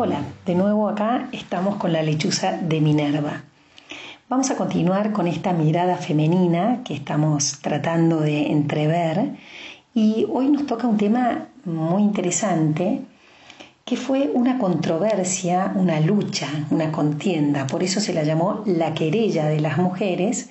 Hola, de nuevo acá estamos con la lechuza de Minerva. Vamos a continuar con esta mirada femenina que estamos tratando de entrever y hoy nos toca un tema muy interesante que fue una controversia, una lucha, una contienda, por eso se la llamó la querella de las mujeres,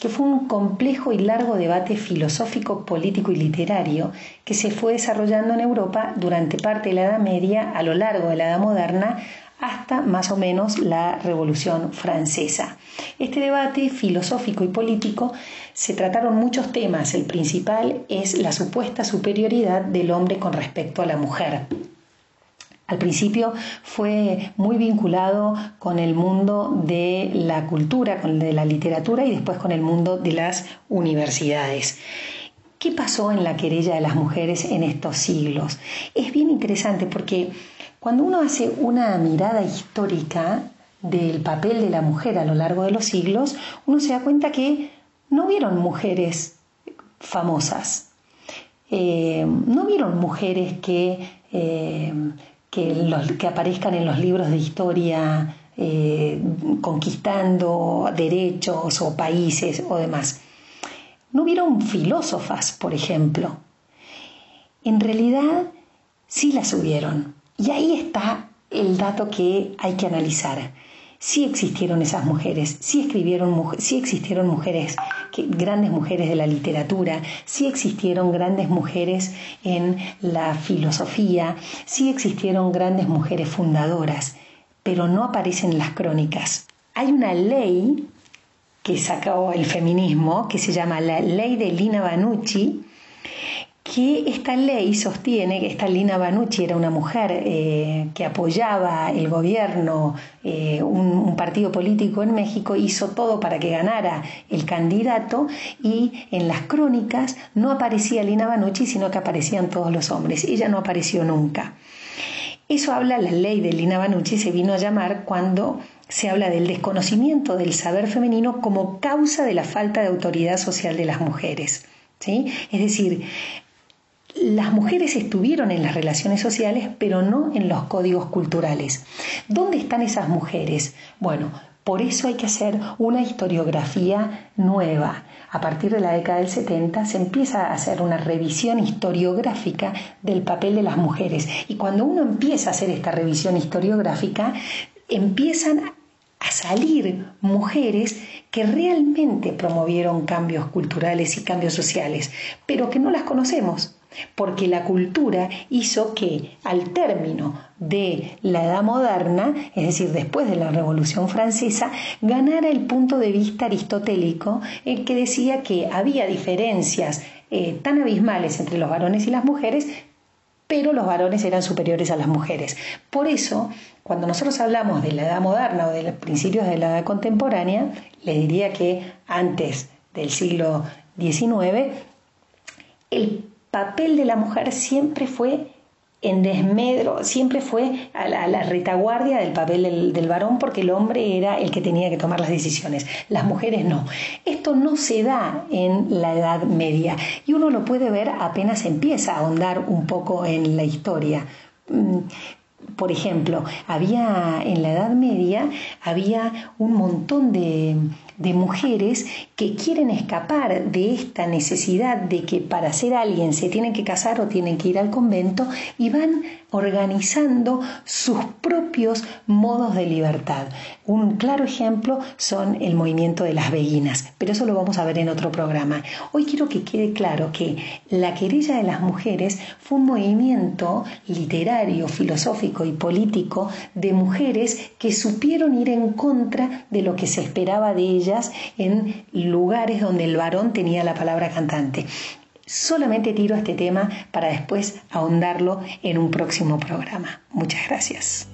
que fue un complejo y largo debate filosófico, político y literario que se fue desarrollando en Europa durante parte de la Edad Media, a lo largo de la Edad Moderna, hasta más o menos la Revolución Francesa. Este debate filosófico y político se trataron muchos temas. El principal es la supuesta superioridad del hombre con respecto a la mujer. Al principio fue muy vinculado con el mundo de la cultura, con el de la literatura y después con el mundo de las universidades. ¿Qué pasó en la querella de las mujeres en estos siglos? Es bien interesante porque cuando uno hace una mirada histórica del papel de la mujer a lo largo de los siglos, uno se da cuenta que no vieron mujeres famosas, eh, no vieron mujeres que eh, que, los, que aparezcan en los libros de historia eh, conquistando derechos o países o demás. No hubieron filósofas, por ejemplo. En realidad sí las hubieron. Y ahí está el dato que hay que analizar sí existieron esas mujeres, sí, escribieron, sí existieron mujeres, grandes mujeres de la literatura, sí existieron grandes mujeres en la filosofía, sí existieron grandes mujeres fundadoras, pero no aparecen en las crónicas. Hay una ley que sacó el feminismo, que se llama la ley de Lina Banucci, que esta ley sostiene que esta Lina Banucci era una mujer eh, que apoyaba el gobierno, eh, un, partido político en México, hizo todo para que ganara el candidato y en las crónicas no aparecía Lina Banucci, sino que aparecían todos los hombres. Ella no apareció nunca. Eso habla la ley de Lina Banucci, se vino a llamar cuando se habla del desconocimiento del saber femenino como causa de la falta de autoridad social de las mujeres. ¿Sí? Es decir, las mujeres estuvieron en las relaciones sociales, pero no en los códigos culturales. ¿Dónde están esas mujeres? Bueno, por eso hay que hacer una historiografía nueva. A partir de la década del 70 se empieza a hacer una revisión historiográfica del papel de las mujeres. Y cuando uno empieza a hacer esta revisión historiográfica, empiezan a salir mujeres que realmente promovieron cambios culturales y cambios sociales, pero que no las conocemos porque la cultura hizo que al término de la Edad Moderna, es decir, después de la Revolución Francesa, ganara el punto de vista aristotélico el que decía que había diferencias eh, tan abismales entre los varones y las mujeres, pero los varones eran superiores a las mujeres. Por eso, cuando nosotros hablamos de la Edad Moderna o de los principios de la Edad Contemporánea, le diría que antes del siglo XIX, el papel de la mujer siempre fue en desmedro, siempre fue a la, retaguardia del papel del, varón porque el hombre era el que tenía que tomar las decisiones, las mujeres no. Esto no se da en la Edad Media y uno lo puede ver apenas empieza a ahondar un poco en la historia. Mm, por ejemplo, había en la Edad Media había un montón de, de mujeres que quieren escapar de esta necesidad de que para ser alguien se tienen que casar o tienen que ir al convento y van organizando sus propios modos de libertad. Un claro ejemplo son el movimiento de las beguinas, pero eso lo vamos a ver en otro programa. Hoy quiero que quede claro que la querella de las mujeres fue un movimiento literario, filosófico y político de mujeres que supieron ir en contra de lo que se esperaba de en lugares donde el varón tenía la palabra cantante. Solamente tiro este tema para después ahondarlo en un próximo programa. Muchas gracias.